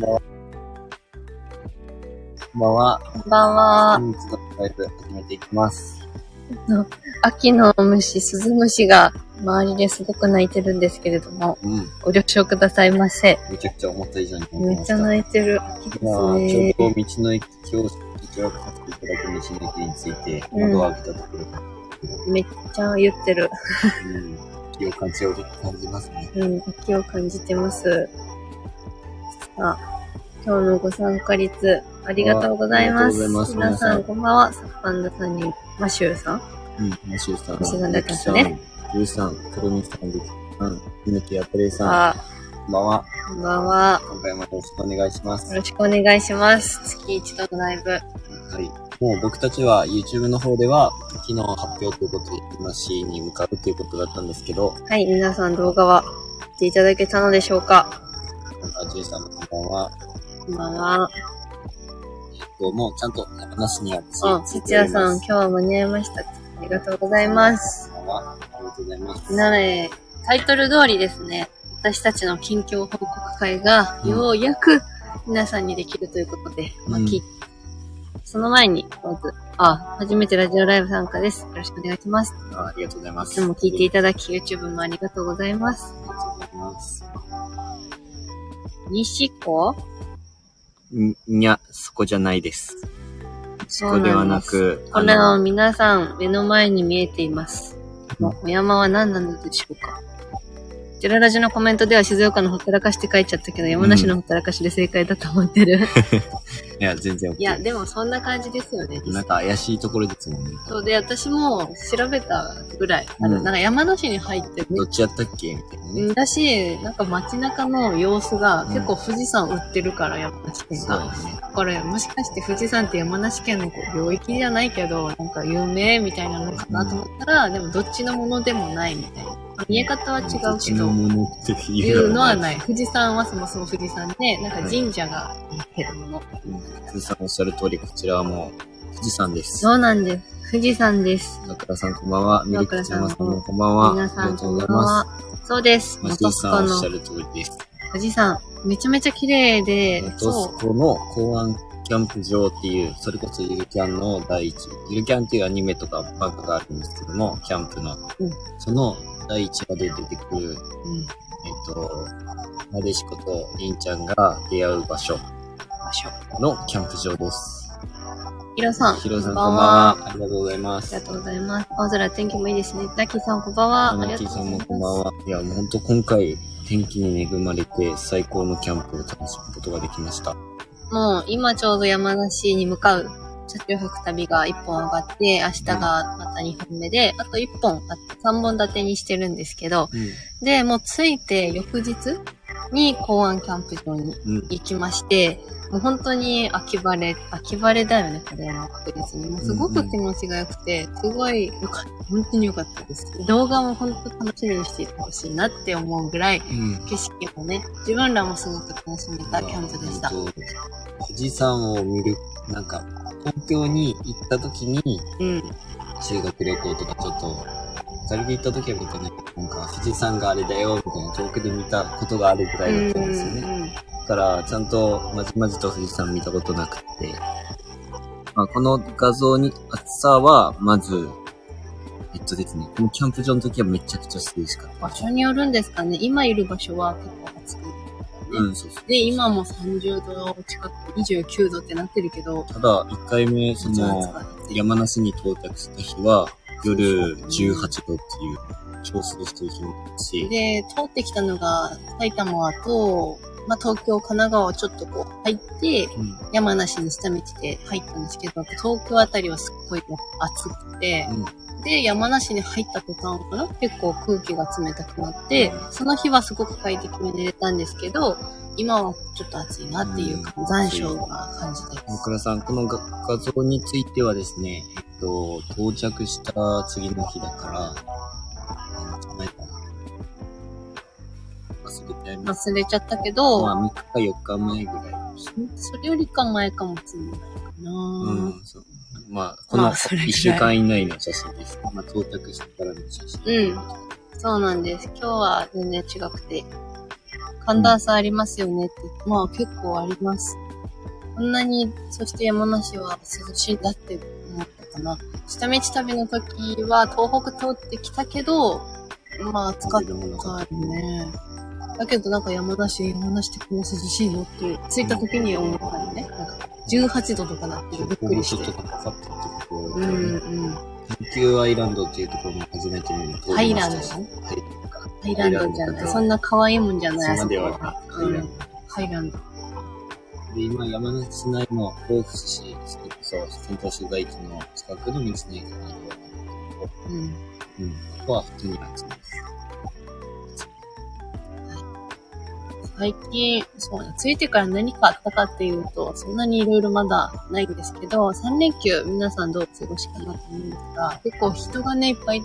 こんばんは。こんばんは。本日のライブ始めていきます。秋の虫、スズムシが周りですごく鳴いてるんですけれども、うん。ご了承くださいませ。めちゃくちゃ思った以上に思めっちゃ鳴いてる。秋です今、ちょうね。ど道の駅教室をさせていただく道の駅について、うん窓を開けたところで、めっちゃ言ってる。うん。気を感じを感じますね。うん、秋を感じてます。今日のご参加率、ありがとうございます。ます皆さん、こんばんは。サッパンダさんに、マシューさん。うん。マシューさん、マシューさんだったんですね、ユウさん、トロミさん、リキさん、ゆぬきやたれさん、あ、こんばんは。こんばんは。今回もよろしくお願いしますよ。ろしくお願いします。月一度のライブ。はい。もう僕たちは YouTube の方では、昨日発表ということで、今 C に向かうということだったんですけど、はい、皆さん動画は見ていただけたのでしょうか？なんか、ジェイさんのこんばんは。こんばんは。えっと、もうちゃんと山梨にはつあ、土屋さん、今日は間に合いました。ありがとうございます。こんばんは。ありがとうございます。なので、タイトル通りですね、私たちの近況報告会が、うんようやく皆さんにできるということで、まあうんきその前に、まず、あ、初めてラジオライブ参加です。よろしくお願いします。あありがとうございます。いつも聞いていただき、YouTube もありがとうございます。ありがとうございます。西子？ん、いや、そこじゃないです。そこではなく、これを皆さん目の前に見えています。うんお山は何なのでしょうか？ジェララジのコメントでは静岡のほったらかしって書いちゃったけど、山梨のほったらかしで正解だと思ってる。いや、全然 OK。いや、でもそんな感じですよね。なんか怪しいところですもんね。そうで、私も調べたぐらい。うんなんか山梨に入ってどっちやったっけみたいな。だし、なんか街中の様子がうん結構富士山売ってるから、山梨県が。ね。これ、もしかして富士山って山梨県のこう領域じゃないけど、なんか有名みたいなのかなと思ったら、でもどっちのものでもないみたいな。見え方は違うけど、のものっていいううのはない。富士山はそもそも富士山で、なんか神社が見てるもの。うん富士山おっしゃる通り、こちらはもう、富士山です。そうなんです。富士山です。岩倉さんこんばんは。ミルクちゃんもこんばんは。皆さんありがとうんばんざいます。は。そうです。マシ元子ーさんおっしゃのる通りです。富士山。めちゃめちゃ綺麗で、元そう。栖湖の港湾キャンプ場っていう、それこそゆるキャンの第一。ゆるキャンっていうアニメとか漫画があるんですけども、キャンプの。うんその第一話で出てくる、うん。えっと、なでしことりんちゃんが出会う場所。のキャンプ場です。ヒロさん。ヒロさんここんばんはは。。ありがとうございますあり。がとうございます。青空天気もいいですね。ラッキーさんこんばんは。あナりがとうッキーさんも。こんばんは。いや、もうほんと今回、天気に恵まれて最高のキャンプを楽しむことができました。もう今ちょうど山梨に向かう車中泊旅が1本上がって、明日がまた2本目で、あと1本あって3本立てにしてるんですけど、うん。で、もう着いて翌日に港湾キャンプ場にうん。行きまして、もう本当に秋晴れ、秋晴れだよね、これは確実に。もうすごく気持ちが良くて、すごい良かった。本当に良かったです。動画も本当楽しみにしていてほしいなって思うぐらい、うん。景色もね、自分らもすごく楽しめたキャンプでした。富士山を見る、なんか、東京に行った時に、うん。修学旅行とかちょっと、二人で行った時は見たね、なんか、富士山があれだよ、みたいな遠くで見たことがあるぐらいだったんですよね。うんだから、ちゃんとまじまじと富士山見たことなくて、まあ、この画像に、暑さは、まず、えっとですね、このキャンプ場の時はめちゃくちゃ涼しかった。場所によるんですかね。今いる場所は結構暑く。うん、そうそう。で、今も30度近く、29度ってなってるけど、ただ、一回目、その山梨に到着した日は、夜18度っていう、超涼しい日もあったし、で、通ってきたのが埼玉と、まあ、東京、神奈川をちょっとこう入って、うん、山梨に下道で入ったんですけど、東京あたりはすっごい暑くて、うん、で、山梨に入った途端かな？結構空気が冷たくなって、その日はすごく快適に寝れたんですけど、今はちょっと暑いなっていう残暑な感じです。大倉さん、この画画像についてはですね、えっと、到着した次の日だから。忘れ。忘れちゃったけど、まあ、3日か4日前ぐらい。それよりか前かもしれないかな、うん、そう。まあ、このまあそれぐらい1週間以内の写真です。まあ、到着してからの写真。うんそうなんです。今日は全然違くて、寒暖差ありますよねって。まあ結構あります。こんなに、そして山梨は涼しいんだって思ったかな。下道旅の時は東北通ってきたけど、まあ暑かったよね。だけどなんか山梨、山梨ってこんな涼しいのって、着いた時に思ったよね。なんか18度とかなってびっくりしてちょっ。とかかったってことうんうん。琉球アイランドっていうところも初めて見ましたし。ランドね。ハイランド？か。ハイランドじゃない。そんな可愛いもんじゃない。そこまではない。うん。ハイランド。で、今、山梨市内も甲府市、それこそ、市街地の近くの道の駅があるうん。うん。ここは普通に暑いです。最近、そうね、着いてから何かあったかっていうと、そんなにいろいろまだないんですけど、3連休皆さんどうお過ごしかなと思うんですが、結構人がね、いっぱいうん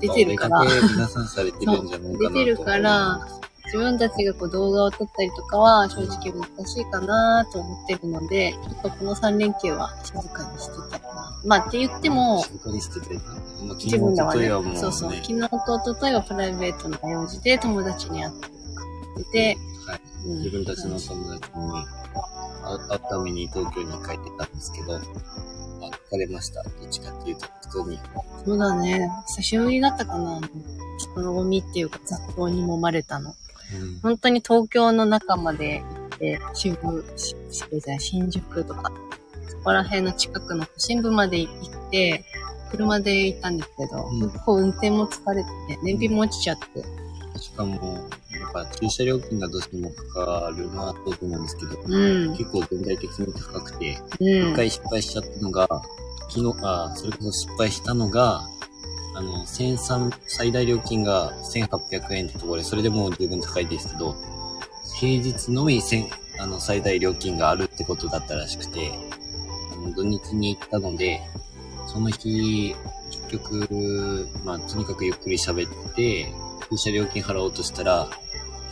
出てるから皆さんされてるんじゃないかなと。出てるから、自分たちがこう動画を撮ったりとかは正直難しいかなと思ってるので、ちょっとこの3連休は静かにしてたかな。まあって言っても、静かにしてて、まあ、昨日自分らはねそうそう、昨日と一昨日はプライベートの用事で友達に会ってて、はい。うん自分たちの友達に会会うために東京に帰ってたんですけど、まあ、疲れました。どっちかっていうと、普通に。そうだね。久しぶりだったかな。人のゴミっていうか雑踏に揉まれたの。うん。本当に東京の中まで行って、新聞、ししじゃない新宿とか、そこら辺の近くの都心部まで行って、車で行ったんですけど、うん結構運転も疲れて、燃費も落ちちゃって。しかも、やっぱ駐車料金がどうしてもかかるなと思うんですけど、うん。結構全体的に高くて、うん。一回失敗しちゃったのが、昨日、あ、それこそ失敗したのが、あの、1003、最大料金が1800円ってところで、それでもう十分高いですけど、平日のみ1000、あの、最大料金があるってことだったらしくて、あの土日に行ったので、その日、結局、まあ、とにかくゆっくり喋って、駐車料金払おうとしたら、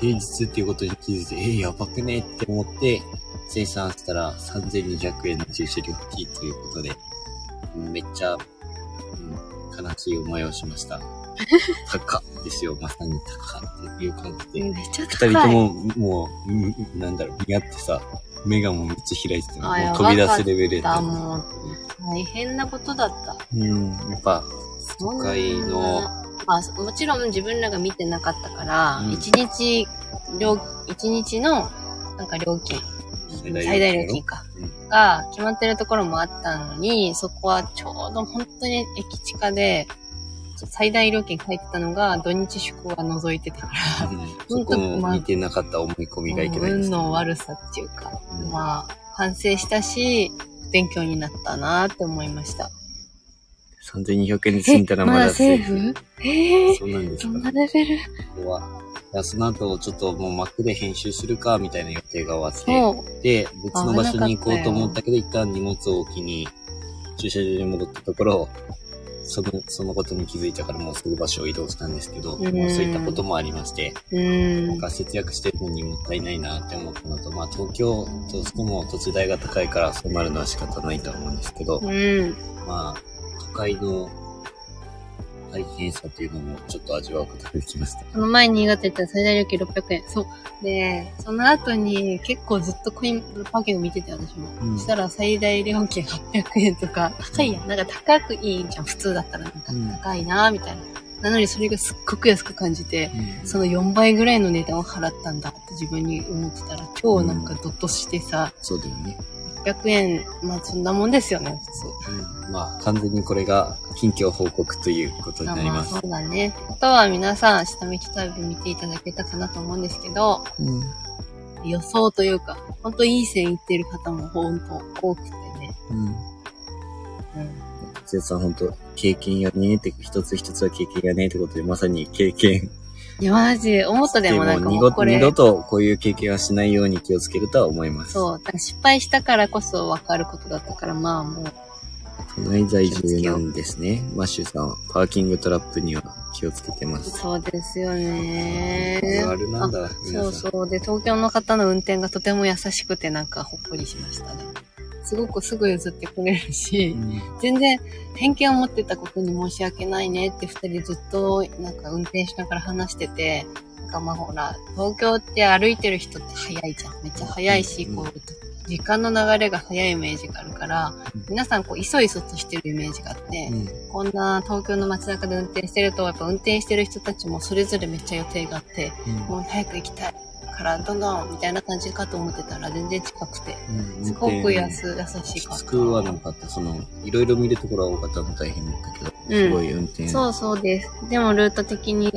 平日っていうことに気づいて、えー、やばくねって思って、生産したら3200円の駐車料金ということで、うんめっちゃ、うん、悲しい思いをしました。高っですよ、まさに高っていう感じで。めっちゃ高い。二人とも、もう、うんなんだろう、見合ってさ、目がもうめっちゃ開いてた飛び出すレベルだ、だもう、大変なことだった。うん、やっぱ、都会の、まあ、もちろん自分らが見てなかったからうん、一、日、料、一日の、なんか料金、最大料金か、うん。が決まってるところもあったのに、そこはちょうど本当に駅地下で、最大料金書いてたのが土日祝が覗いてたから、うん。そこも見てなかった思い込みがいけないです、運の悪さっていうか、うん。まあ、反省したし、勉強になったなって思いました。3200円で済んだらまだセーフええそうなんですか？そんなレベル？ここは。いや、その後、ちょっともう Mac で編集するか、みたいな予定が終わって。で、別の場所に行こうと思ったけど、一旦荷物を置きに、駐車場に戻ったところ、その、そのことに気づいたからもうすぐ場所を移動したんですけど、うんもうそういったこともありまして、うーん。なんか節約してるのにもったいないなって思ったのと、まあ東京、どうしても土地代が高いからそうなるのは仕方ないと思うんですけど、うん。まあ、都会の大変さというのもちょっと味わうことができました。この前新潟行ったら最大料金600円。そう。で、その後に結構ずっとコインパーキング見てて私も。うんそしたら最大料金800円とか、高いやん。なんか高くいいじゃん。普通だったらなんかうん高いなみたいな。なのにそれがすっごく安く感じて、そのの4倍ぐらいの値段を払ったんだって自分に思ってたら超なんかドッとしてさ、そうだよね。800円、まあそんなもんですよね、普通。うん、まあ、完全にこれが近況報告ということになります。まあそうだね。あとは皆さん、下道旅見ていただけたかなと思うんですけど、うん。予想というか、ほんといい線いってる方もほんと多くてね。うん。うん。哲也さん本当経験やねって、一つ一つは経験やねってことで、まさに経験。いや、マジ、思ったでもなんかもうこれ、二度とこういう経験はしないように気をつけるとは思います。そう、だから失敗したからこそ分かることだったから、まあもう、都内在住なんですね。マッシュさんはパーキングトラップには気をつけてます。そうですよね。あるなんだ。そうそう。で、東京の方の運転がとても優しくてなんかほっこりしましたね。すごくすぐ譲ってくれるし、全然偏見を持ってたことに申し訳ないねって二人ずっとなんか運転しながら話してて、かまあほら、東京って歩いてる人って早いじゃん。めっちゃ早いし、うん。こう、時間の流れが早いイメージがあるから、皆さんこう、いそいそとしてるイメージがあって、うん。こんな東京の街中で運転してると、やっぱ運転してる人たちもそれぞれめっちゃ予定があって、もう早く行きたいから、どんどんみたいな感じかと思ってたら全然近くて、うんすごく安、優しかった。きつくはなかった。その、いろいろ見るところは多かったの大変だったけど、すごい運転。そうそうです。でもルート的に、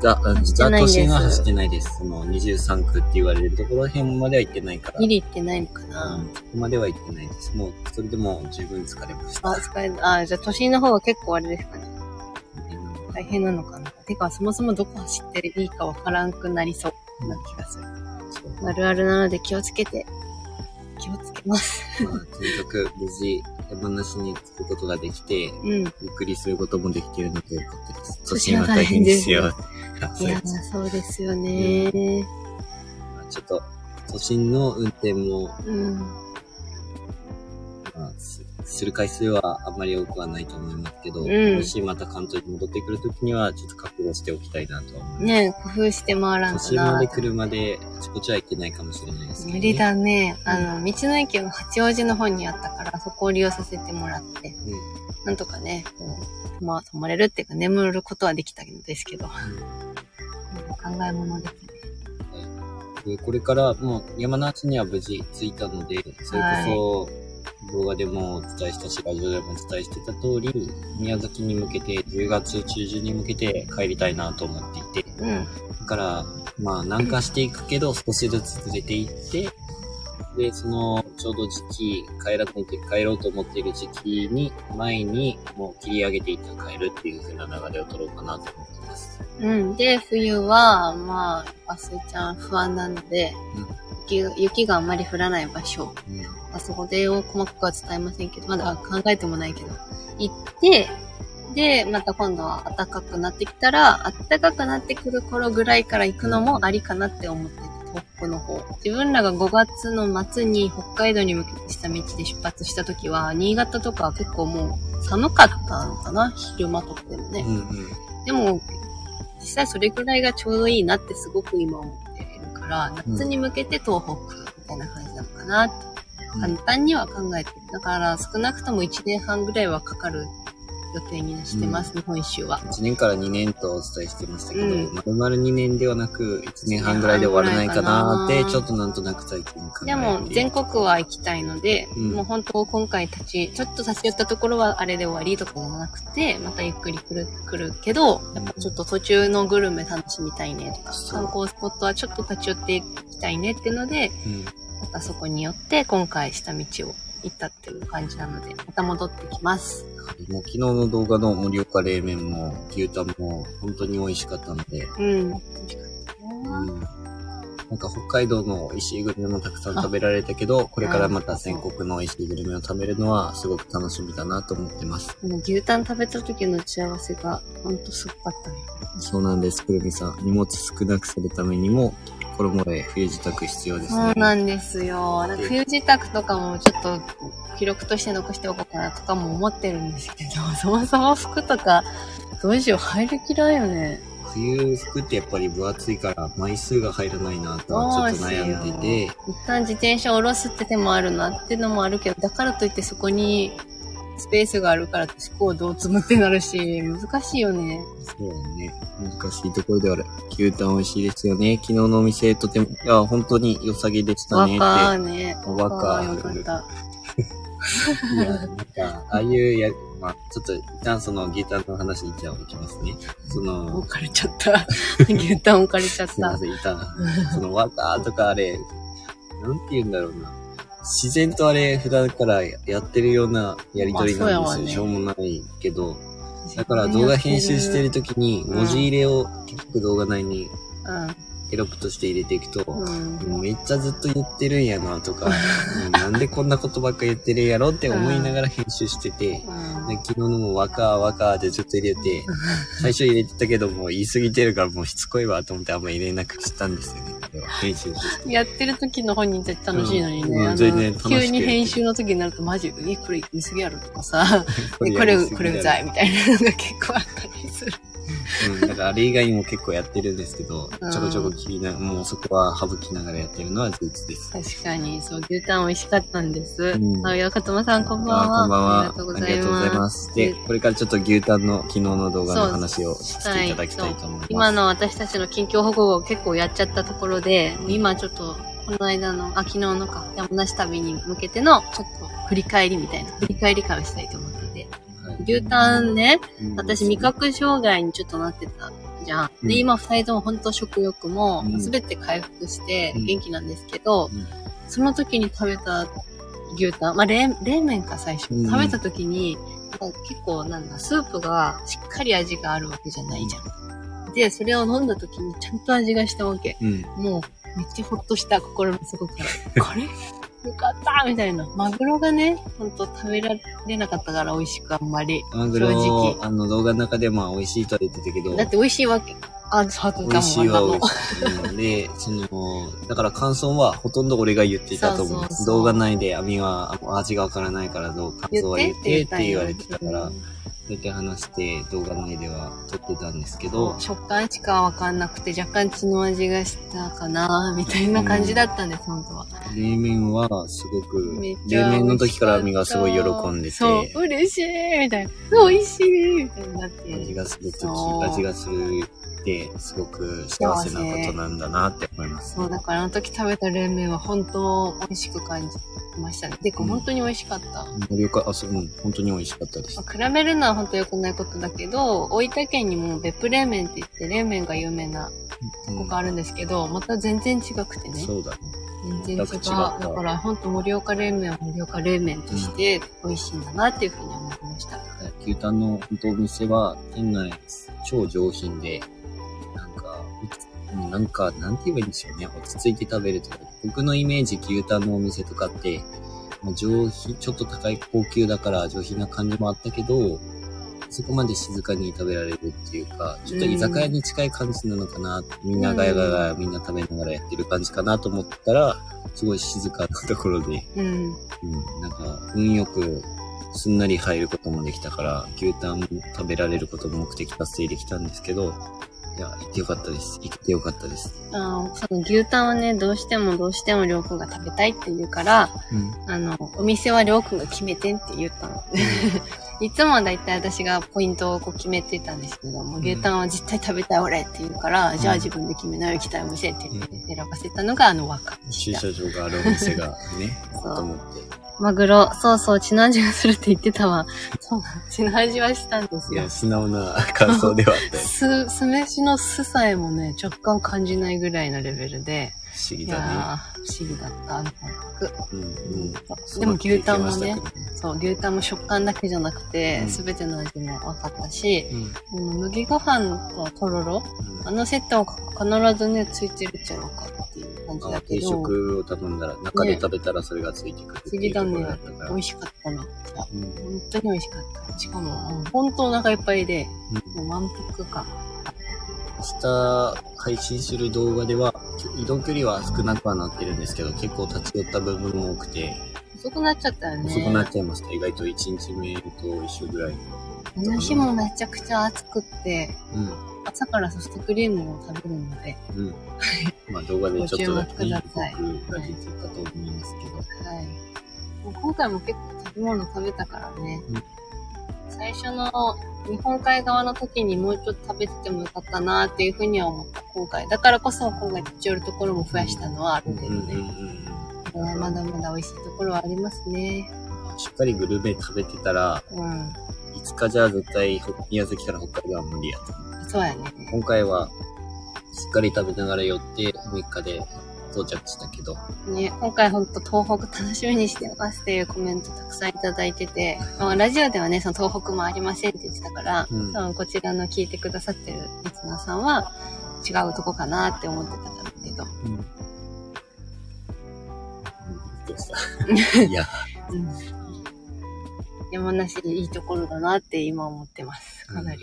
ザ、ザ都心は走ってないです。その23区って言われるところ辺までは行ってないから。ギリ行ってないのかな、うんそこまでは行ってないです。もう、それでも十分疲れました。あ、疲れた。あ、じゃあ都心の方が結構あれですかね。大変なのかな。てか、そもそもどこ走っていいかわからんくなりそうな気がする。あるあるなので気をつけて、気をつけます。まあ、とにかく無事、山梨に着くことができて、うん。ゆっくりすることもできているのでよかったです。都心は大変ですよ。いやー、そうですよねちょっと、都心の運転も、うん。まあ、すする回数はあんまり多くはないと思いますけど、うんもしまた関東に戻ってくるときには、ちょっと覚悟しておきたいなとは思います。ね工夫して回らん都とな心まで。車で、あちこちは行けないかもしれないですけど、無理。だね。あの、道の駅が八王子の方にあったから、そこを利用させてもらって、うん。なんとかね、こうまあ、泊まれるっていうか、眠ることはできたんですけど、考え物ですね。で、これからもう山梨には無事着いたので、それこそ動画でもお伝えしたし、ラジオでもお伝えしてた通り、宮崎に向けて、10月中旬に向けて帰りたいなと思っていて、うん。だから、まあ、南下していくけど、少しずつずれていって、で、その、ちょうど時期、帰ら帰ろうと思っている時期に、前に、もう切り上げていったら帰るっていう風な流れを取ろうかなと思ってます。うん。で、冬は、まあ、バスイちゃん不安なので、雪が雪があんまり降らない場所、うん。あそこでを細かくは伝えませんけど、まだ考えてもないけど、行って、で、また今度は暖かくなってきたら、暖かくなってくる頃ぐらいから行くのもありかなって思ってて、東北の方。自分らが5月の末に北海道に向けて下道で出発した時は、新潟とかは結構もう寒かったのかな？昼間とかでもね。うんうん。でも、実際それぐらいがちょうどいいなってすごく今思っているから、夏に向けて東北みたいな感じなのかなって、簡単には考えてる。だから少なくとも1年半ぐらいはかかる予定にしてます、日本一周は。1年から2年とお伝えしてましたけど、うん。丸々2年ではなく、1年半ぐらいで終わらないかなーって、ちょっとなんとなく最近考えて。でも、全国は行きたいので、うん。もう本当今回立ち、ちょっと立ち寄ったところはあれで終わりとかじゃなくて、またゆっくり来る、来るけど、やっぱちょっと途中のグルメ楽しみたいねとか、観光スポットはちょっと立ち寄っていきたいねっていうので、うん。またそこによって今回下道を行ったっていう感じなので、また戻ってきます。もう昨日の動画の盛岡冷麺も牛タンも本当に美味しかったので、うん。美味しかったうん。ななんか北海道の美味しいグルメもたくさん食べられたけど、これからまた全国の美味しいグルメを食べるのはすごく楽しみだなと思ってます。でも牛タン食べた時の幸せが、ほんとすごかったね。そうなんです、くるみさん。荷物少なくするためにも、冬支度必要ですそうね。なんですよ。なんか冬支度とかもちょっと記録として残しておこうかなとかも思ってるんですけど、そもそも服とか、どうしよう、入る気ないよね。冬服ってやっぱり分厚いから枚数が入らないなとはちょっと悩んでて、一旦自転車を下ろすって手もあるなっていうのもあるけど、だからといってそこにスペースがあるからって服をどう積むってなるし、難しいよね。そうだね。難しいところではある。牛タン美味しいですよね。昨日のお店とても、いや、本当に良さげでしたねって。若ね。若よかった。いや、なんか、ああいうや、まあ、ちょっと一旦その牛タンの話にじゃあ行きますね。その置、かれちゃった。牛タン置かれちゃった。すいません、いた。その、若ーとかあれ、なんて言うんだろうな。自然とあれ、普段からやってるようなやりとりなんですよ。まあねしょうもないけど。だから動画編集してる時に文字入れを結局動画内にテロップとして入れていくと、うん。うん。めっちゃずっと言ってるんやなとか、うんなんでこんなことばっか言ってるんやろって思いながら編集してて、うんで昨日のも若ー若ーってずっと入れて、最初入れてたけどもう言い過ぎてるからもうしつこいわと思ってあんま入れなくしたんですよね。編集して。やってる時の本人って楽しいのにね。うん全然楽し急に編集の時になるとマジ、え、これ言い過ぎやろとかさ、えこれ、これうざいみたいなのが結構あったりする。うん、だかからあれ以外にも結構やってるんですけど、うんちょこちょこ切りな、もうそこは省きながらやってるのは事実です。確かに、そう、牛タン美味しかったんです。うんあ、やかとまさんこんばんは。あこんばんは。ありがとうございます。ます。で、これからちょっと牛タンの昨日の動画の話をしていただきたいと思います。今の私たちの近況報告を結構やっちゃったところで、今ちょっと、この間の、あ、昨日のか、山梨旅に向けての、ちょっと振り返りみたいな、振り返り会をしたいと思ってて。はい牛タンね、うん私味覚障害にちょっとなってたじゃん。うんで、今二人とも本当食欲もうんすべて回復してうん元気なんですけど、うんその時に食べた牛タン、まあ、冷冷麺か最初。うん食べた時に、結構なんだ、スープがしっかり味があるわけじゃないじゃん。で、それを飲んだ時にちゃんと味がしたわけ。うん。もう、めっちゃほっとした心の底から。これよかったみたいな。マグロがね、ほんと食べられなかったから美味しくあんまり。マグ正直ロ、あの動画の中でまあ美味しいとは言ってたけど、だって美味しいわけ。あ、そうだもん美味しいは美も味しい。うんで、その、だから感想はほとんど俺が言っていたと思います。そうそうそう動画内で網はあ味がわからないからどう感想は言ってって言われてたから、うんそうやって話して動画内では撮ってたんですけど、食感しかわかんなくて若干血の味がしたかなみたいな感じだったんです、本当は。冷麺はすごく、冷麺の時から網がすごい喜んでて、そう、嬉しいみたいな。美味しいみたいになって。味がすごくそう味がするって、すごく幸せなことなんだなって思います。そう、だからあの時食べた冷麺は本当美味しく感じましたね。てかうん本当に美味しかった。盛岡、あ、そう、うん、本当に美味しかったですま。あ比べるのは本当良くないことだけど、大分県にも別府冷麺って言って冷麺が有名なとこがあるんですけど、また全然違くてね。そうだね。全然違う。だから本当盛岡冷麺は盛岡冷麺として美味しいんだなっていうふうに思いました。牛タンの本当お店は、店内超上品で、なんか、うんなんか、なんて言えばいいんでしょうね。落ち着いて食べるとか。僕のイメージ牛タンのお店とかって、まあ上品、ちょっと高い高級だから上品な感じもあったけど、そこまで静かに食べられるっていうか、ちょっと居酒屋に近い感じなのかな、みんなガヤガヤガヤみんな食べながらやってる感じかなと思ったら、すごい静かなところで、うん。うん、なんか、運よく、すんなり入ることもできたから、牛タンも食べられることも目的達成できたんですけど、いや、行ってよかったです。行ってよかったです。あーその牛タンはね、どうしてもどうしてもりょうくんが食べたいって言うから、うん。あの、お店はりょうくんが決めてんって言ったの。いつもはだいたい私がポイントをこう決めてたんですけども、ん牛タンは絶対食べたい俺って言うから、じゃあ自分で決めなよ行きたいお店って言って選ばせたのがあの和歌でした。駐車場があるお店がね、そうと思って。マグロ、そうそう、血の味がするって言ってたわ。そうなの血の味はしたんですよいや、。素直な感想ではあったよ。酢、酢飯の酢さえもね、若干感じないぐらいのレベルで、思議だね。不思議だった、あの感覚。うん、うん。でも牛タンもねそう、牛タンも食感だけじゃなくてう、んての味も分かったし、うん。うん麦ご飯ととろろうんあのセットは必ずね、ついてるっちゃろうかっていう感じだけど、食を頼んだら、中で食べたらそれがついてくるっていうところだったから。美味しかったな。うん本当に美味しかった。しかも、もう本当お腹いっぱいで、うんもう満腹感。明日配信する動画では、移動距離は少なくはなってるんですけど、結構立ち寄った部分も多くて、遅くなっちゃったよね。遅くなっちゃいました。意外と1日目と一緒ぐらい。あの日もめちゃくちゃ暑くって、うん。朝からソフトクリームを食べるので、うん。まあ動画でちょっとだけねご注目ください僕が出てたと思いますけど。はい。もう今回も結構食べ物食べたからね。うん最初の日本海側の時にもうちょっと食べててもよかったなっていうふうには思った、今回。だからこそ今回立ち寄るところも増やしたのはあるけどうんうんう。まだまだ美味しいところはありますね。うん。しっかりグルメ食べてたら、うん。いつかじゃあ絶対宮崎から北海道は無理やと。そうやね。今回は、しっかり食べながら寄って、3日で到着したけど、ね、今回ほんと東北楽しみにしてますっていうコメントたくさんいただいてて、まあ、ラジオではね、その東北もありませんって言ってたから、うん。多分こちらの聞いてくださってるリスナーさんは違うとこかなって思ってたんだけど、うん。うん。どうした？いや、うん、山梨いいところだなって今思ってます。かなり。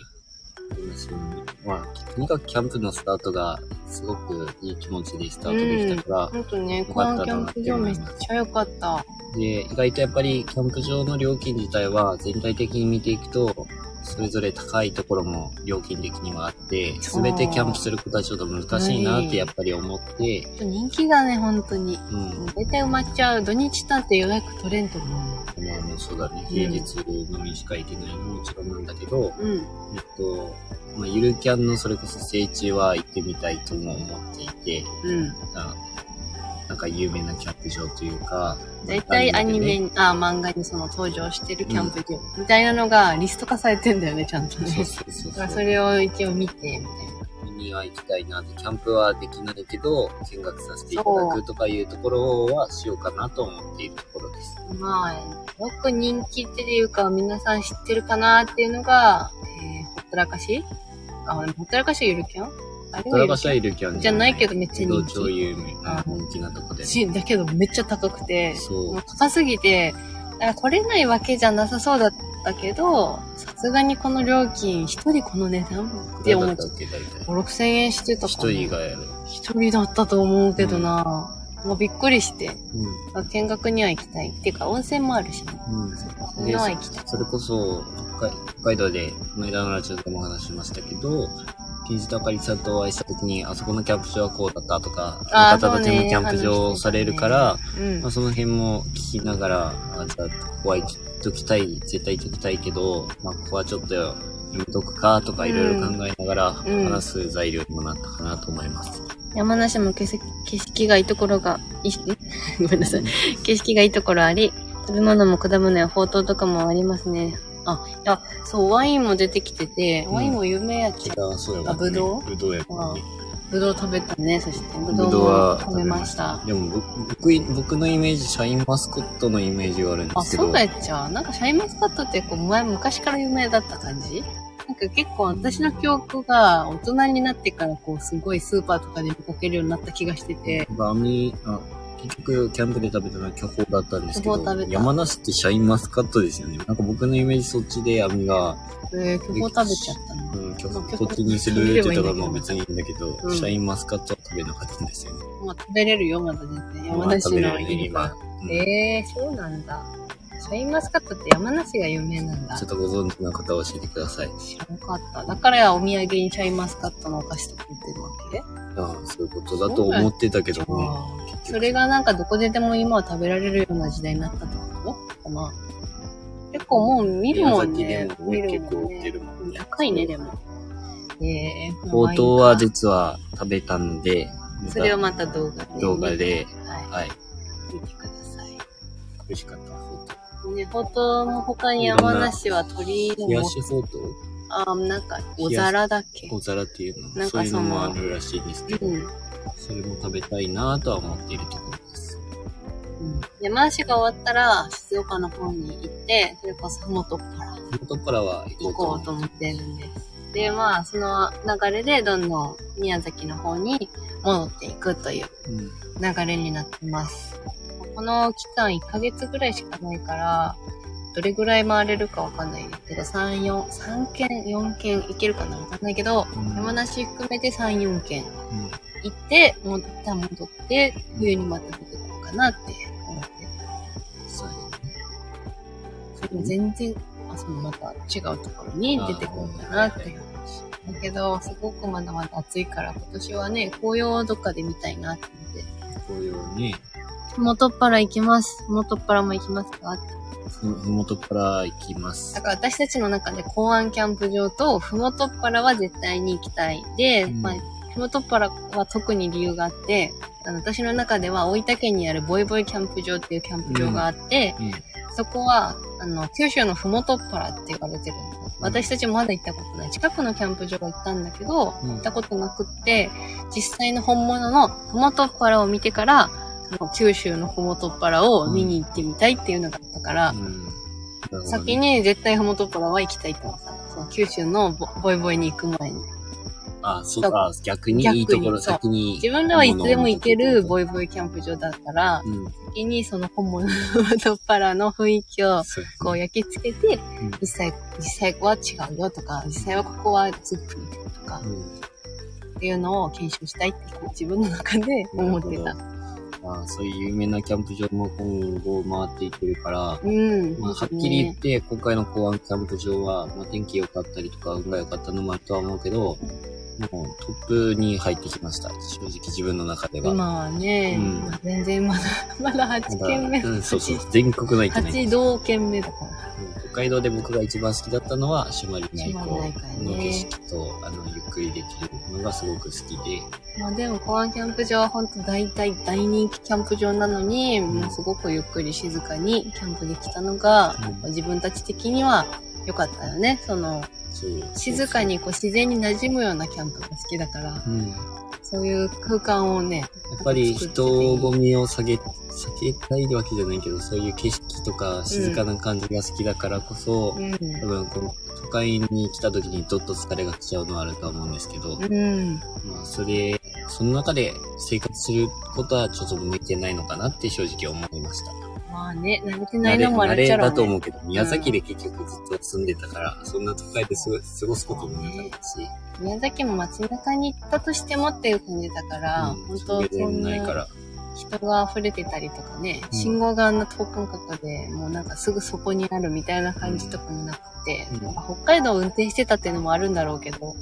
まあ、とにかくキャンプのスタートがすごくいい気持ちでスタートできたから、ほんとね、よこかったなのキャンプ場めっちゃ良かった。で、意外とやっぱりキャンプ場の料金自体は全体的に見ていくと、それぞれ高いところも料金的にはあって、すべてキャンプすることはちょっと難しいなってやっぱり思って、人気がね、本当に。うん。大体埋まっちゃう。土日なんて予約取れんと思う。まあもうそうだね、うん平日のみしか行けないのももちろんなんだけど、うん。えっと、まあ、ゆるキャンのそれこそ聖地は行ってみたいとも思っていて、うん。あなんか有名なキャンプ場というか、大体アニメに、あ、漫画にその登場してるキャンプ場みたいなのがリスト化されてんだよね、ちゃんとそうね。そうそうだからそ。そうれを一応見て、みたいな。見には行きたいなって、キャンプはできないけど、見学させていただくとかいうところはしようかなと思っているところです。まあ、よく人気っていうか、皆さん知ってるかなっていうのが、えー、ほったらかし？あ、ほったらかしはゆるキャン？あれトラバはゆるキャンシャイルキャンじゃないけどめっちゃ人気超有名な人気なとこで。しだけどめっちゃ高くて、そう高すぎて、なんか取れないわけじゃなさそうだったけど、さすがにこの料金、一人この値段って思っちゃった。っけ、大体。5、6千円してたか一な。人がやる。一人だったと思うけどな、もうびっくりして、うん。見学には行きたい。っていうか温泉もあるしね。うん。それは行きたい。それこそ、北海北海道で、この間のラジオでもお話ししましたけど、金字とあかりさんとお会いした時に、あそこのキャンプ場はこうだったとか、あの方たちそうねのキャンプ場をされるから、うんまあ、。その辺も聞きながら、あじゃあ、ここは行きときたい、絶対行っときたいけど、まあ、ここはちょっとやめとくかとかいろいろ考えながらうん話す材料にもなったかなと思います。山梨も景色景色がいいところが、いいごめんなさい。景色がいいところあり、食べ物も果物やほうとうとかもありますね。あ、いや、そう、ワインも出てきてて、うんワインも有名やっけ。あ、そうやもんねあぶどう？ぶどうやもんね。ぶどう食べたね、そして。ぶぶどうどうはも食べました。でも僕、僕のイメージ、シャインマスコットのイメージがあるんであ、すけど。そうだっちゃう。なんかシャインマスカットってこう前、昔から有名だった感じ？なんか結構私の記憶が大人になってからこうすごいスーパーとかで見かけるようになった気がしてて。バミ、あ、結局、キャンプで食べたのは巨峰だったんですけど巨峰食べ、た山梨ってシャインマスカットですよね。なんか僕のイメージそっちで網が、えー、巨峰食べちゃったの？うん、巨まあ峰こっちにするって言ったからまあ別にいいんだけど、うんシャインマスカットは食べなかったんですよね。まあ食べれるよ、まだ全然。山まあ梨食べれるね、のいるか今ら。。うんえー、そうなんだ。シャインマスカットって山梨が有名なんだちょっ。とご存知の方は教えてください。知らなかった。だからお土産にシャインマスカットのお菓子とか売ってるわけ？ああ、そういうことだと思ってたけどね。結局それがなんかどこででも今は食べられるような時代になったってこと？かな。結構もう見るもんね。見る結構売もんね。ってるもんね。高いね、でも。えー、ほうとうは実は食べたんで、それをまた動画で。動画で、はい。はい、見てください。美味しかった。ほうとうね、ほうとうも他に山梨は鳥でも冷や、しほうと？うあ、なんか、お皿だっけ？小皿っていうの？なんかそういうのもあるらしいんですけど、うん。それも食べたいなとは思っているところです。山梨が終わったら、静岡の方に行って、それこそふもとっぱら元っからは行行こうと思ってるんです。で、まあ、その流れでどんどん宮崎の方に戻っていくというう。うん。流れになってます。この期間1ヶ月ぐらいしかないから、どれぐらい回れるかわかんないけど、3、4、3件、4件行けるかなわかんないけど、うん山梨含めて3、4件うん。行って、もう一旦戻って、冬にまた出てこうかなって思ってる。そうでも全然、あ、そのまた違うところに出てこうかなっていう話。だけど、すごくまだまだ暑いから、今年はね、紅葉をどっかで見たいなって思って。こういうね、元っ腹行きます。元っ腹も行きますか？ふふもとっから行きますだ。から私たちの中で公安キャンプ場と、ふもとっ腹は絶対に行きたい。で、うんまあ、ふもとっ腹は特に理由があって、あの私の中では大分県にあるボイボイキャンプ場っていうキャンプ場があって、うん。そこは、あの、九州のふもとっぱらって言われてるんです。私たちもまだ行ったことない。近くのキャンプ場行ったんだけど、うん行ったことなくって、実際の本物のふもとっぱらを見てから、その九州のふもとっぱらを見に行ってみたいっていうのがあったから、うん。ね先。に絶対ふもとっぱらは行きたいって思ってたのその九州のボボイボイに行く前に。あ、そうか、逆にいいところ先に。自分らはいつでも行けるボイ。イボイキャンプ場だったら、うん。先にその本物のふもとっぱらの雰囲気をこう焼き付けて、うん実際、実際は違うよとか、実際はここはずっととかうんっていうのを検証したいって自分の中で思ってた。まあ、そういう有名なキャンプ場も今後回っていけるから、うん。まあ、はっきり言って、今回の港湾キャンプ場は、まあ、天気良かったりとか、運が良かったのもあるとは思うけど、もうトップに入ってきました。正直自分の中では。今はね、うんまあ全然まだ、まだ8軒目。うん、そうそう。全国の行ってない。8道県目だから。海道で僕が一番好きだったのは、朱鞠内湖の景色と、あの、ゆっくりできるのがすごく好きで、まあでも、コアンキャンプ場は本当大体大人気キャンプ場なのに、ん。もうすごくゆっくり静かにキャンプできたのが、うん。自分たち的には良かったよね。その、静かにこう自然に馴染むようなキャンプが好きだから、うん。やそういう空間をね、っぱり人混みを下げ、避けたいわけじゃないけど、そういう景色とか静かな感じが好きだからこそ、うん。多分この都会に来た時にどっと疲れが来ちゃうのはあるとは思うんですけど、うん。まあそれ、その中で生活することはちょっと向いてないのかなって正直思いました。まあね、慣れてない慣れのもあ慣れちゃろう、ね。だと思うけど、宮崎で結局ずっと住んでたから、そんな都会で過ごすこともなかったし、宮崎も街中に行ったとしてもっていう感じだから、うん本当そんなないから、人が溢れてたりとかね、うん。信号があんな等間隔で、もうなんかすぐそこにあるみたいな感じとかもなくて、うん。まあ北海道を運転してたっていうのもあるんだろうけど、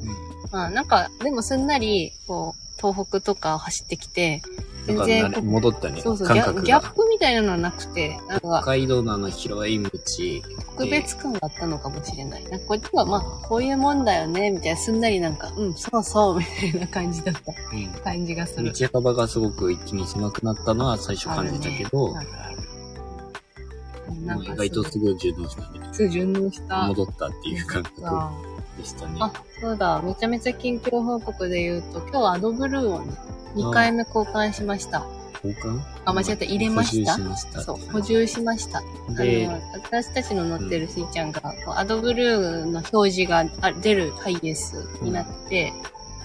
まあなんか、でもすんなり、こう、東北とかを走ってきて、全然戻ったね、そうそう、ギャギャッが。プみたいなのはなくて、なん北か海道のあの広い道、特別感があったのかもしれない。なんかこっちはまあ、こういうもんだよね、みたいな、すんなりなんか、うん、そうそう、みたいな感じだったうん感じがする。道幅がすごく一気に狭くなったのは最初感じたけど、ねなんか意外とすぐ順応したね。すぐ順応した。戻ったっていう感覚あでしたね。あ、そうだ。めちゃめちゃ近況報告で言うと、今日はアドブルーをね、2回目交換しました。交換？あ間違った入れました？補充しました。そう、補充しました。あで、の、私たちの乗ってるしーちゃんが、こうアドブルーの表示があ出るハイエースになって、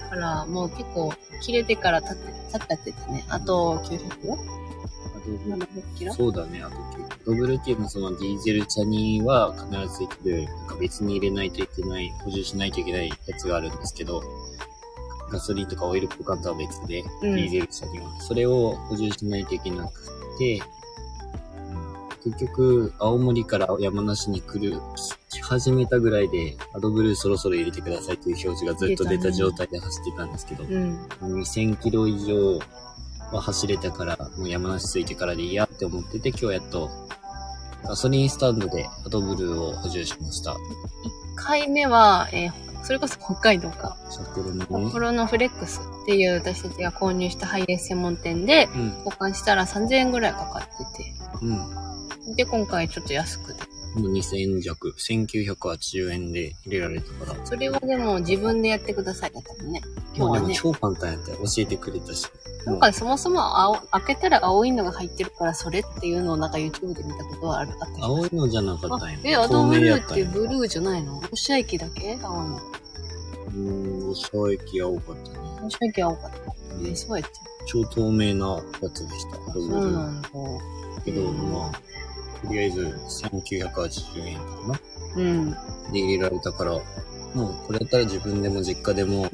だからもう結構切れてから経って、経っちゃっててね。あと900キロ？あと ?700 キロ？そうだね、あと結構ドブルっていうのはそのディーゼル車には必ずついてる、なんか別に入れないといけない、補充しないといけないやつがあるんですけど、ガソリンとかオイル交換とは別で、うんディーゼル車には。それを補充しないといけなくて、結局、青森から山梨に来る、来始めたぐらいで、アドブルーそろそろ入れてくださいという表示がずっと出た状態で走ってたんですけど、うん。2000キロ以上は走れたから、もう山梨着いてからでいいやって思ってて、今日やっとガソリンスタンドでアドブルーを補充しました。1回目は、えーそれこそ北海道か。札幌の札ね。幌のフレックスっていう私たちが購入したハイエース専門店でうん。交換したら3000円ぐらいかかってて。うん。で、今回ちょっと安くて。もう2000円弱、1980円で入れられたから。それはでも自分でやってくださいだったもんね。今日まあはね。でも超簡単やったよ。教えてくれたし。なんかそもそも青、開けたら青いのが入ってるからそれっていうのをなんか YouTube で見たことはある。あったよ青いのじゃなかったんや。え、アドブルーってブルーじゃないの？ロシア駅だけ？青の。うーん、ロシア駅が多かったね。ロシア駅は青かった。うんえ、そうやっち超透明なやつでした。アドブルそうー。なんだ。けど、うんまあ、とりあえず1980円かな。うん。で入れられたから、もうこれやったら自分でも実家でも、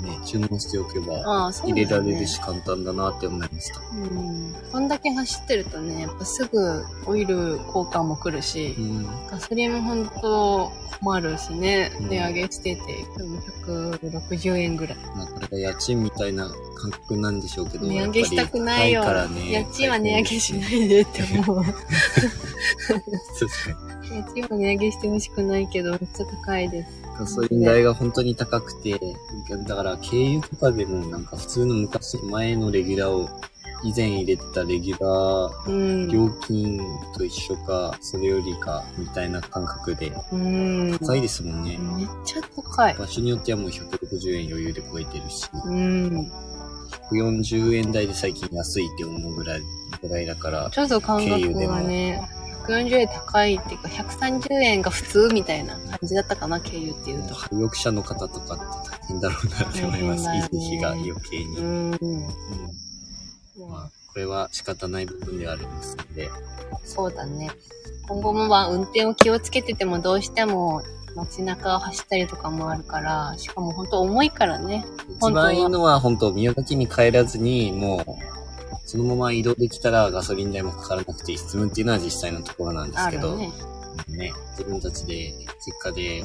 ね、注文しておけば入れられるし簡単だなって思いました。うん。こんだけ走ってるとね、やっぱすぐオイル交換も来るしう、ん。ガソリンも本当困るしね、うん値上げしてて、今日も160円ぐらい。まあ、これが家賃みたいな感覚なんでしょうけど、値上げしたくないよ。ね。家賃は値上げしないでって思う。家賃は値上げしてほしくないけど、めっちゃ高いです。に。ガソリン代が本当に高くて、だから軽油とかでもなんか普通の昔、前のレギュラーを、以前入れてたレギュラーうん。料金と一緒か、それよりか、みたいな感覚で、うん。高いですもんね。めっちゃ高い。場所によってはもう160円余裕で超えてるし、うん。140円台で最近安いって思うぐらい、ぐらいだから、ちょっと感覚がね、140円高いっていうか、130円が普通みたいな感じだったかな、経由っていうと。廃屋者の方とかって大変だろうなって思います。維持費が余計に。ううんん。まあ、これは仕方ない部分ではありますので、そうだね。今後もまあ運転を気をつけててもどうしても街中を走ったりとかもあるから、しかも本当重いからね。一番いいのは本当宮崎に帰らずに、もそのまま移動できたらガソリン代もかからなくて済むっていうのは実際のところなんですけど、ね。ね、自分たちで実家で、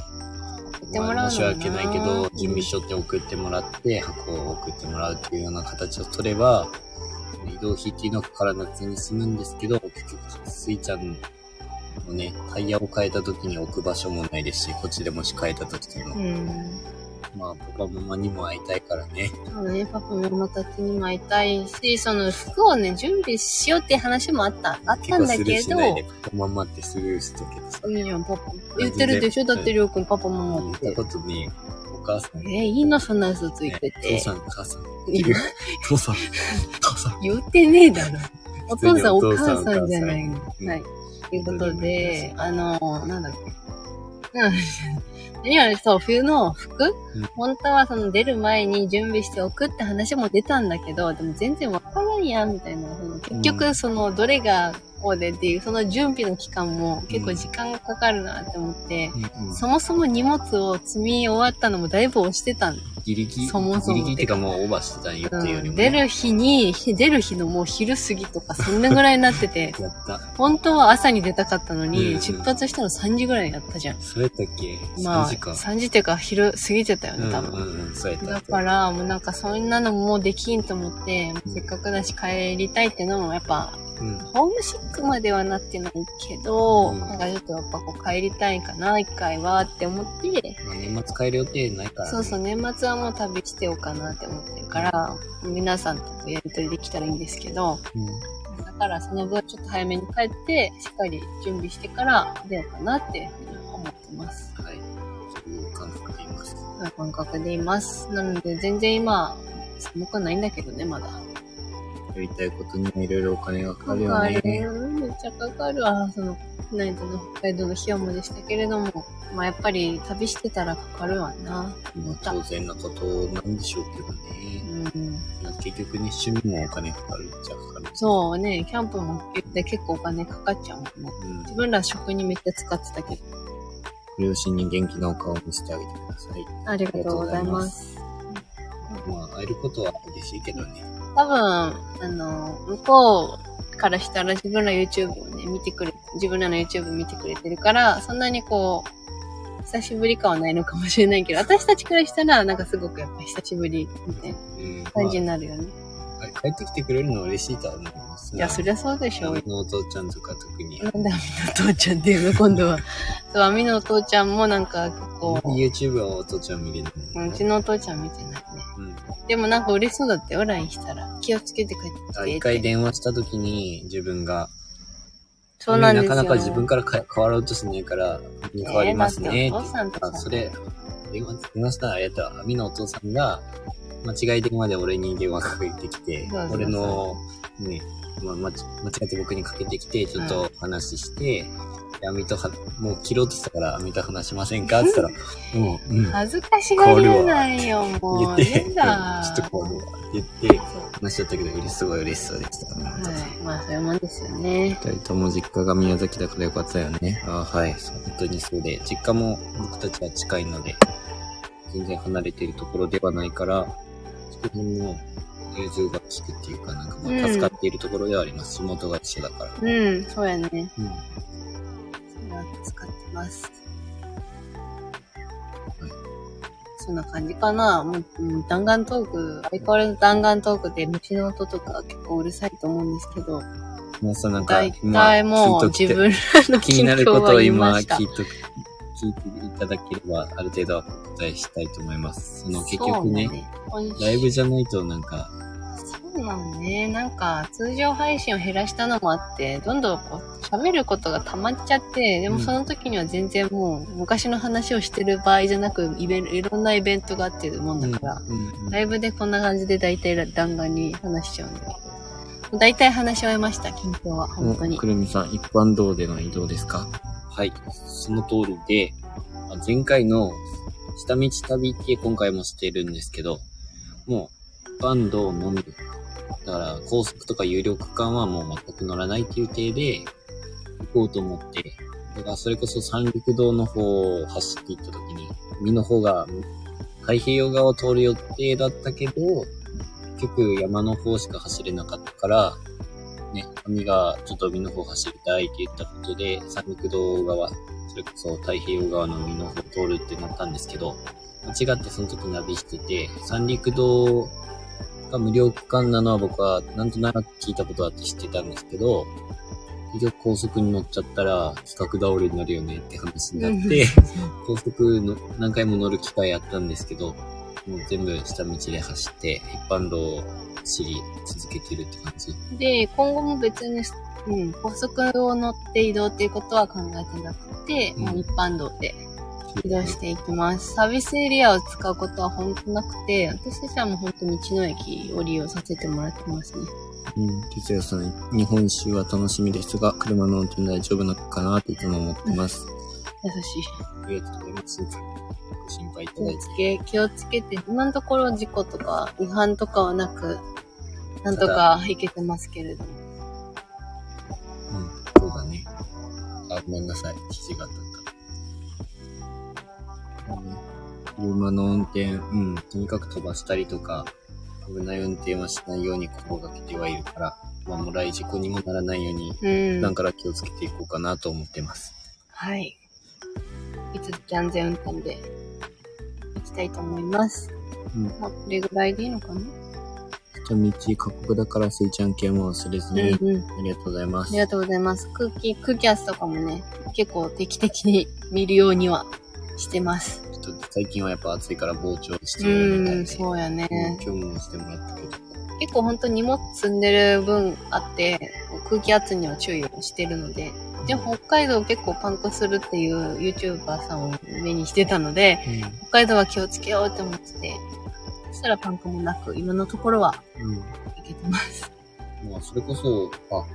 まあ申し訳ないけど、準備ししとって送ってもらって、箱を送ってもらうっていうような形を取れば、移動費っていうのはかからなくてに済むんですけど、結局、スイちゃんのね、タイヤを変えた時に置く場所もないですし、こっちでもし変えた時も、うん。まあ、パパママにも会いたいからね。そうね、パパママたちにも会いたいし、その服をね、準備しようって話もあった、あったんだけど、しないで、パパママってスルーしたけどさ。いいじゃん、パパ。言ってるでしょ？だってりょうくんパパママって言った。ことね、お母さん、えー、いいのそんな嘘ついてて。父さん、母さん。父さん、母さん。言ってねえだろ。お父さん、お母さんじゃないの。うんはい。ということで、あの、なんだっけ？うん何あれ、そう、冬の服、うん。本当はその出る前に準備しておくって話も出たんだけど、でも全然わからんやん、みたいな。その結う局、んその、どれがこうでっていう、その準備の期間も結構時間がかかるなって思って、うん。うんそもそも荷物を積み終わったのもだいぶ押してたんギリギリ、そもそもギリギリっていうかもうオーバーしてたんよっていうよりも、うん出る日に、ひ出る日のもう昼過ぎとかそんなぐらいになってて、やった。本当は朝に出たかったのに、うん出発したの3時ぐらいやったじゃん。それやったっけ？まあ、3時間。3時っていうか昼過ぎてたよね、多分。うんうんうん、そうやった。だから、もうなんかそんなのもうできんと思って、うんせっかくだし帰りたいってのもやっぱ、うん、ホームシックまではなってないけど、うんなんかちょっとやっぱこう帰りたいかな、一回はって思って、まあ、年末帰る予定ないから、ね。そうそう、年末はもう旅してようかなって思ってるから、皆さんとやりとりできたらいいんですけど、うん。だからその分ちょっと早めに帰って、しっかり準備してから出ようかなって思ってます。はい。そういう感覚でいます。そんな感覚でいます。なので全然今、寒くないんだけどね、まだ。やりたいことにはいろいろお金がかかるよね。めっちゃかかる。あ、その、国内との北海道の費用もでしたけれども、まあやっぱり旅してたらかかるわな。まあ、当然なことなんでしょうけどね。うん。まあ結局ね、趣味もお金かかるっちゃかかる。そうね、キャンプも結構お金かかっちゃうもんね。うん。自分ら食にめっちゃ使ってたけど。両親に元気なお顔を見せてあげてください。ありがとうございます。まあ、会えることは嬉しいけどね。多分、あの、向こうからしたら自分ら YouTube をね、見てくれ、自分らの YouTube 見てくれてるから、そんなにこう、久しぶり感はないのかもしれないけど、私たちからしたら、なんかすごくやっぱ久しぶりみたいなうん。感じになるよね。まあ帰ってきてくれるのは嬉しいとは思いますいや、そりゃそうでしょうう。のお父ちゃんとか特に。なんでアミの父ちゃんっていうの今度は。そう、アミのお父ちゃんもなんか結構、YouTube はお父ちゃん見れるうんうちのお父ちゃん見てない。でもなんか嬉しそうだったよ、LINE したら。気をつけて帰ってきて一回電話した時に自分が、そうなんですよ。なかなか自分からか変わろうとしないから、変わりますね。えーお父さんとそれ、電話、電話したらやったわ。みのお父さんが、間違い電話で俺に電話かけてきてそうそう、そう俺の、ね、まあ、間違って僕にかけてきて、ちょっと話して、で、アミとは、もう切ろうとしたから、アミと話しませんか？って言ったら、もう、うん。恥ずかしがり屋ないよ、もう。言って、ちょっとこう、言って、話しちゃったけど、すごい嬉しそうでしたね。はい。まあ、そういうもんですよね。二人とも実家が宮崎だからよかったよね。あはい。本当にそうで。実家も僕たちは近いので、全然離れているところではないから、そこにも融通が利くっていうか、なんかまうんあ助かっているところではあります。地元が一緒だから。うん、そうやね。うん。それは使ってます。はいそんな感じかな。もう、うん弾丸トーク、相変わらず弾丸トークで虫の音とか結構うるさいと思うんですけど、まあ、そうなんか大、体もう自分らの気になることを今聞いとく、聞いていただければ、ある程度はお答えしたいと思います。その結局ね、ねライブじゃないとなんか、そうなのね。なんか、通常配信を減らしたのもあって、どんどんこう、喋ることが溜まっちゃって、でもうんその時には全然もう、昔の話をしてる場合じゃなく、イベント、いろんなイベントがあってるもんだから、ライブでこんな感じで大体弾丸に話しちゃうんだけど。大体話し終えました、近況は、本当におく。るみさん、一般道での移動ですか？はい、その通りで、あ前回の下道旅って今回もしてるんですけど、もう、一般道のみ。だから、高速とか有料区間はもう全く乗らないっていう体で行こうと思って、だからそれこそ三陸道の方を走っていった時に、海の方が太平洋側を通る予定だったけど、結局山の方しか走れなかったから、ね、神がちょっと海の方走りたいって言ったことで、三陸道側、それこそ太平洋側の海の方を通るってなったんですけど、間違ってその時ナビしてて、三陸道が無料区間なのは僕はなんとなく聞いたことあって知ってたんですけど、結局高速に乗っちゃったら企画倒れになるよねって話になって、高速の何回も乗る機会あったんですけど、もう全部下道で走って、一般道を走り続けてるって感じ。で、今後も別に、うん、高速を乗って移動っていうことは考えてなくて、うん。もう一般道で移動していきます。サービスエリアを使うことは本当なくて、私たちはもう本当道の駅を利用させてもらってますね。うん、哲也さん、日本一周は楽しみですが、車の運転大丈夫なのかなっていつも思ってます。優しい。ありがとうございます。ご心配いた気をだいて。つけ、気をつけて、今のところ事故とか違反とかはなく、なんとかいけてますけれども。うん、そうだね。あ、ごめんなさい。指示が当たった。うん車の運転、うん、とにかく飛ばしたりとか、危ない運転はしないように心がけてはいるから、まあ、もらい事故にもならないように、うん普段。から気をつけていこうかなと思ってます。はい。引き続き安全運転で行きたいと思います。うん。まあ、これぐらいでいいのかな？下道、過酷だからスイちゃん系も忘れずに、うんうん。ありがとうございますあり。がとうございます。空気、空気圧とかもね、結構定期的に見るようにはしてます。ちょっと最近はやっぱ暑いから膨張してうるみたいで。ん、そうやね。うん今日もしてもらったけど。結構本当に荷物積んでる分あって、空気圧には注意をしてるので、でも北海道結構パンクするっていう YouTuber さんを目にしてたので、北海道は気をつけようって思ってて、そしたらパンクもなく、今のところはうん。うん。いけてます。まあ、それこそ、あ、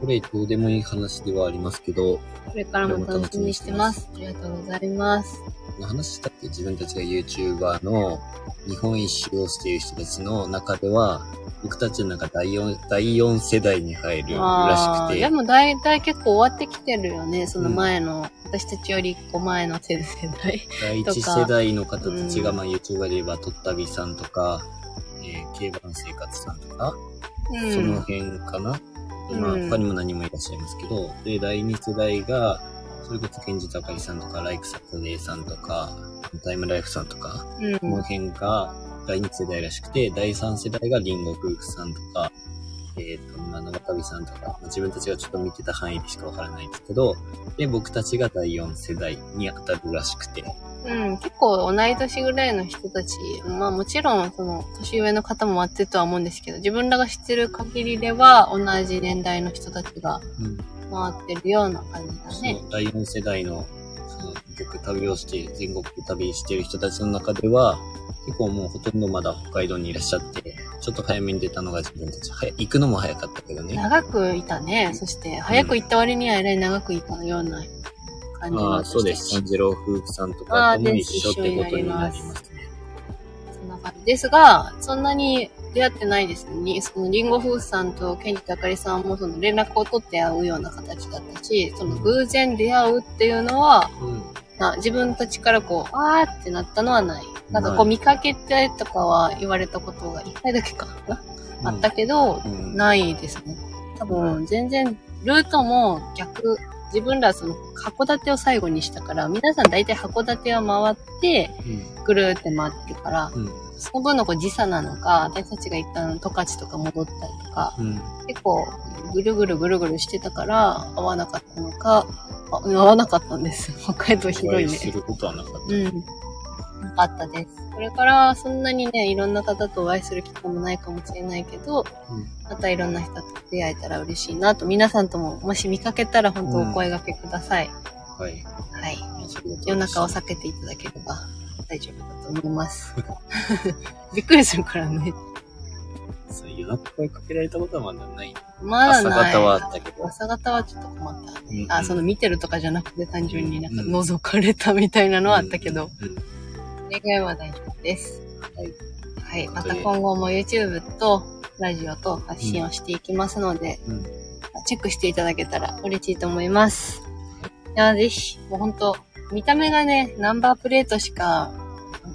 これどうでもいい話ではありますけど、これからも楽しみにしてます。ありがとうございます。話したっけ自分たちが YouTuber の日本一周をしている人たちの中では、僕たちの中第4、第四世代に入るらしくて、でも大体結構終わってきてるよね。その前の、私たちより一個前の世代。第一世代の方たちが、まあ YouTuber で言えば、とったびさんとか、えー、競馬の生活さんとか、うん。その辺かな。まあ、うん他にも何人もいらっしゃいますけど、で、第二世代が、それこそ、ケンジタカリさんとか、ライクサコネーさんとか、タイムライフさんとか、うん。この辺が第二世代らしくて、第三世代がリンゴ夫婦さんとか、えっ、と、まあ、長旅さんとか、まあ自分たちがちょっと見てた範囲でしかわからないんですけど、で、僕たちが第四世代に当たるらしくて、うん、結構同い年ぐらいの人たち、まあもちろんその年上の方も待ってるとは思うんですけど、自分らが知ってる限りでは同じ年代の人たちがうん。回ってるような感じだそね。の第四世代の、その、僕旅をして、全国旅してる人たちの中では、結構もうほとんどまだ北海道にいらっしゃって、ちょっと早めに出たのが自分たち、はや行くのも早かったけどね。長くいたね。そして早く行った割にはえらい長くいたような感じあのあ、そうです。サンジェロ夫婦さんとかとも一緒ってことになりますね。そんな感じですが、そんなに出会ってないですに、そのリンゴ夫婦さんとケンジタカリさんもその連絡を取って会うような形だったし、その偶然出会うっていうのは、うん。な自分たちからこう、あーってなったのはない。なんかこう見かけてとかは言われたことが一回だけかな、あったけど、うん。ないですね。多分全然ルートも逆、自分らその函館を最後にしたから、皆さん大体函館を回って、うん。ぐるーって回ってるから、うん。その分のこう時差なのか、私たちが一旦十勝とか戻ったりとか、うん。結構ぐるぐるぐるぐるしてたから、合わなかったのか、あ合わなかったんです。北海道ひどいね。お会することはなかった。うん。よかったです。これからそんなにね、いろんな方とお会いする機会もないかもしれないけど、うんまたいろんな人と出会えたら嬉しいなと、皆さんとももし見かけたら本当お声掛けください。はい。はい。まあそれだと夜中を避けていただければ大丈夫だと思います。びっくりするからね。そう夜中声かけられたことはまだない。まだない。朝方はあったけど。朝方はちょっと困った。うんあ、その見てるとかじゃなくて単純になんかうん覗かれたみたいなのはあったけど、うん。うんそれ以外は大丈夫です。はい。はい。また今後も YouTube とラジオと発信をしていきますので、うん。チェックしていただけたら嬉しいと思います。いや、ぜひ、もうほんと、見た目がね、ナンバープレートしか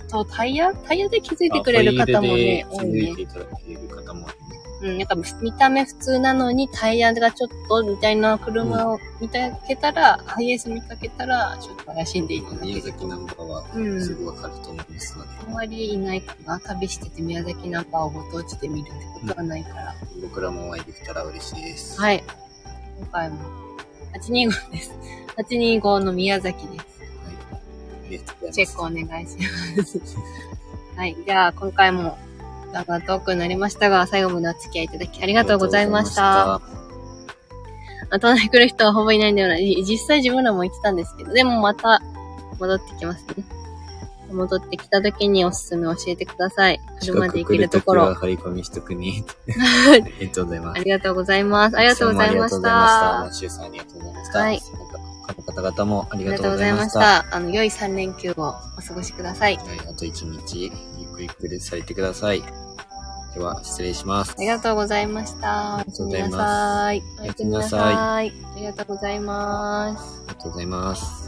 と、タイヤ？タイヤで気づいてくれる方もね、多いね気づいて。いただける方も多いね。うん、なんか見た目普通なのにタイヤがちょっとみたいな車を見かけたら、ハイエース見かけたら、ちょっと怪しんでいただける。宮崎ナンバーはうんすぐわかると思いますので、あんまりいないかな。旅してて宮崎ナンバーをご当地で見るってことはないから。僕らもお会いできたら嬉しいです。はい。今回も、825です。825の宮崎です。はい。チェックお願いします。はい。じゃあ、今回も、長トークになりましたが、最後までお付き合いいただきありがとうございました。ありがとうございまあ都内来る人はほぼいないんだよな。じ実際自分らも言ってたんですけど、でもまた戻ってきますね。戻ってきた時におすすめ教えてください。車で行けるところ。張り込みしとくね。ありがとうございます。ありがとうございます。ありがとうございましいつもありがとうございました。マた。ッシュさんありがとうございました。はい他の方々もありがとうありがとうございまし。たた。あの、良い3連休をお過ごしください。はい、あと一日、ゆっくりされてください。では、失礼します。ありがとうございました。ありがとうございますおやすみなさい。ありがとうございます。ありがとうございます。